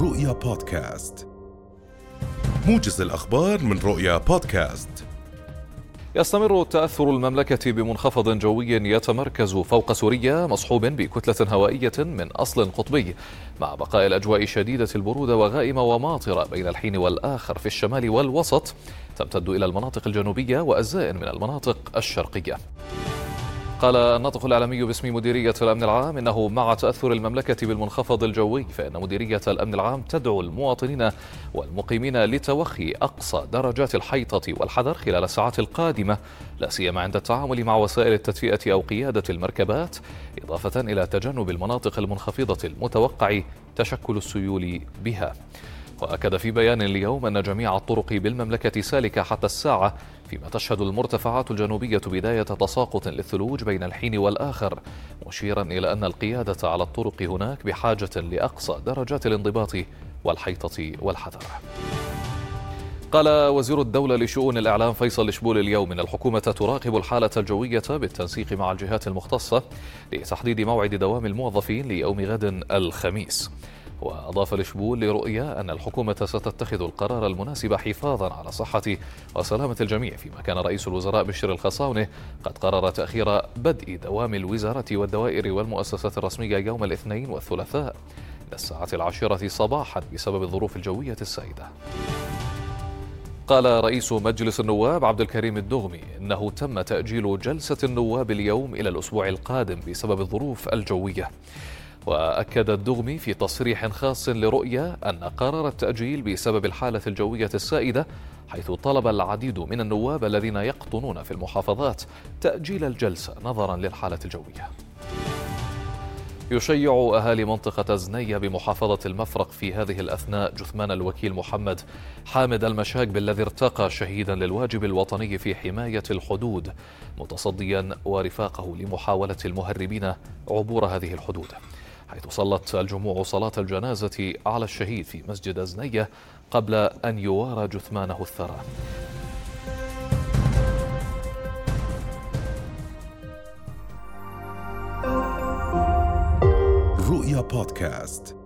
رؤيا بودكاست. موجز الأخبار من رؤيا بودكاست. يستمر تأثر المملكة بمنخفض جوي يتمركز فوق سوريا مصحوب بكتلة هوائية من أصل قطبي مع بقاء الأجواء شديدة البرودة وغائمة وماطرة بين الحين والآخر في الشمال والوسط تمتد إلى المناطق الجنوبية وأجزاء من المناطق الشرقية. قال الناطق الإعلامي باسم مديرية الأمن العام إنه مع تأثر المملكة بالمنخفض الجوي فإن مديرية الأمن العام تدعو المواطنين والمقيمين لتوخي أقصى درجات الحيطة والحذر خلال الساعات القادمة لا سيما عند التعامل مع وسائل التدفئة أو قيادة المركبات إضافة إلى تجنب المناطق المنخفضة المتوقع تشكل السيول بها. وأكد في بيان اليوم أن جميع الطرق بالمملكة سالكة حتى الساعة فيما تشهد المرتفعات الجنوبية بداية تساقط للثلوج بين الحين والآخر مشيرا إلى أن القيادة على الطرق هناك بحاجة لأقصى درجات الانضباط والحيطة والحذر. قال وزير الدولة لشؤون الإعلام فيصل شبول اليوم إن الحكومة تراقب الحالة الجوية بالتنسيق مع الجهات المختصة لتحديد موعد دوام الموظفين ليوم غد الخميس. وأضاف الشبول لرؤية أن الحكومة ستتخذ القرار المناسب حفاظا على صحة وسلامة الجميع فيما كان رئيس الوزراء بشر الخصاونة قد قرر تأخير بدء دوام الوزارة والدوائر والمؤسسات الرسمية يوم الاثنين والثلاثاء إلى الساعة العاشرة صباحا بسبب الظروف الجوية السائدة. قال رئيس مجلس النواب عبد الكريم الدغمي إنه تم تأجيل جلسة النواب اليوم إلى الأسبوع القادم بسبب الظروف الجوية. وأكد الدغمي في تصريح خاص لرؤيا أن قرار التأجيل بسبب الحالة الجوية السائدة حيث طلب العديد من النواب الذين يقطنون في المحافظات تأجيل الجلسة نظرا للحالة الجوية. يشيع أهالي منطقة زنية بمحافظة المفرق في هذه الأثناء جثمان الوكيل محمد حامد المشاق بالذي ارتقى شهيدا للواجب الوطني في حماية الحدود متصديا ورفاقه لمحاولة المهربين عبور هذه الحدود. حيث صلت الجموع صلاة الجنازة على الشهيد في مسجد أزنية قبل أن يوارى جثمانه الثرى. رؤيا بودكاست.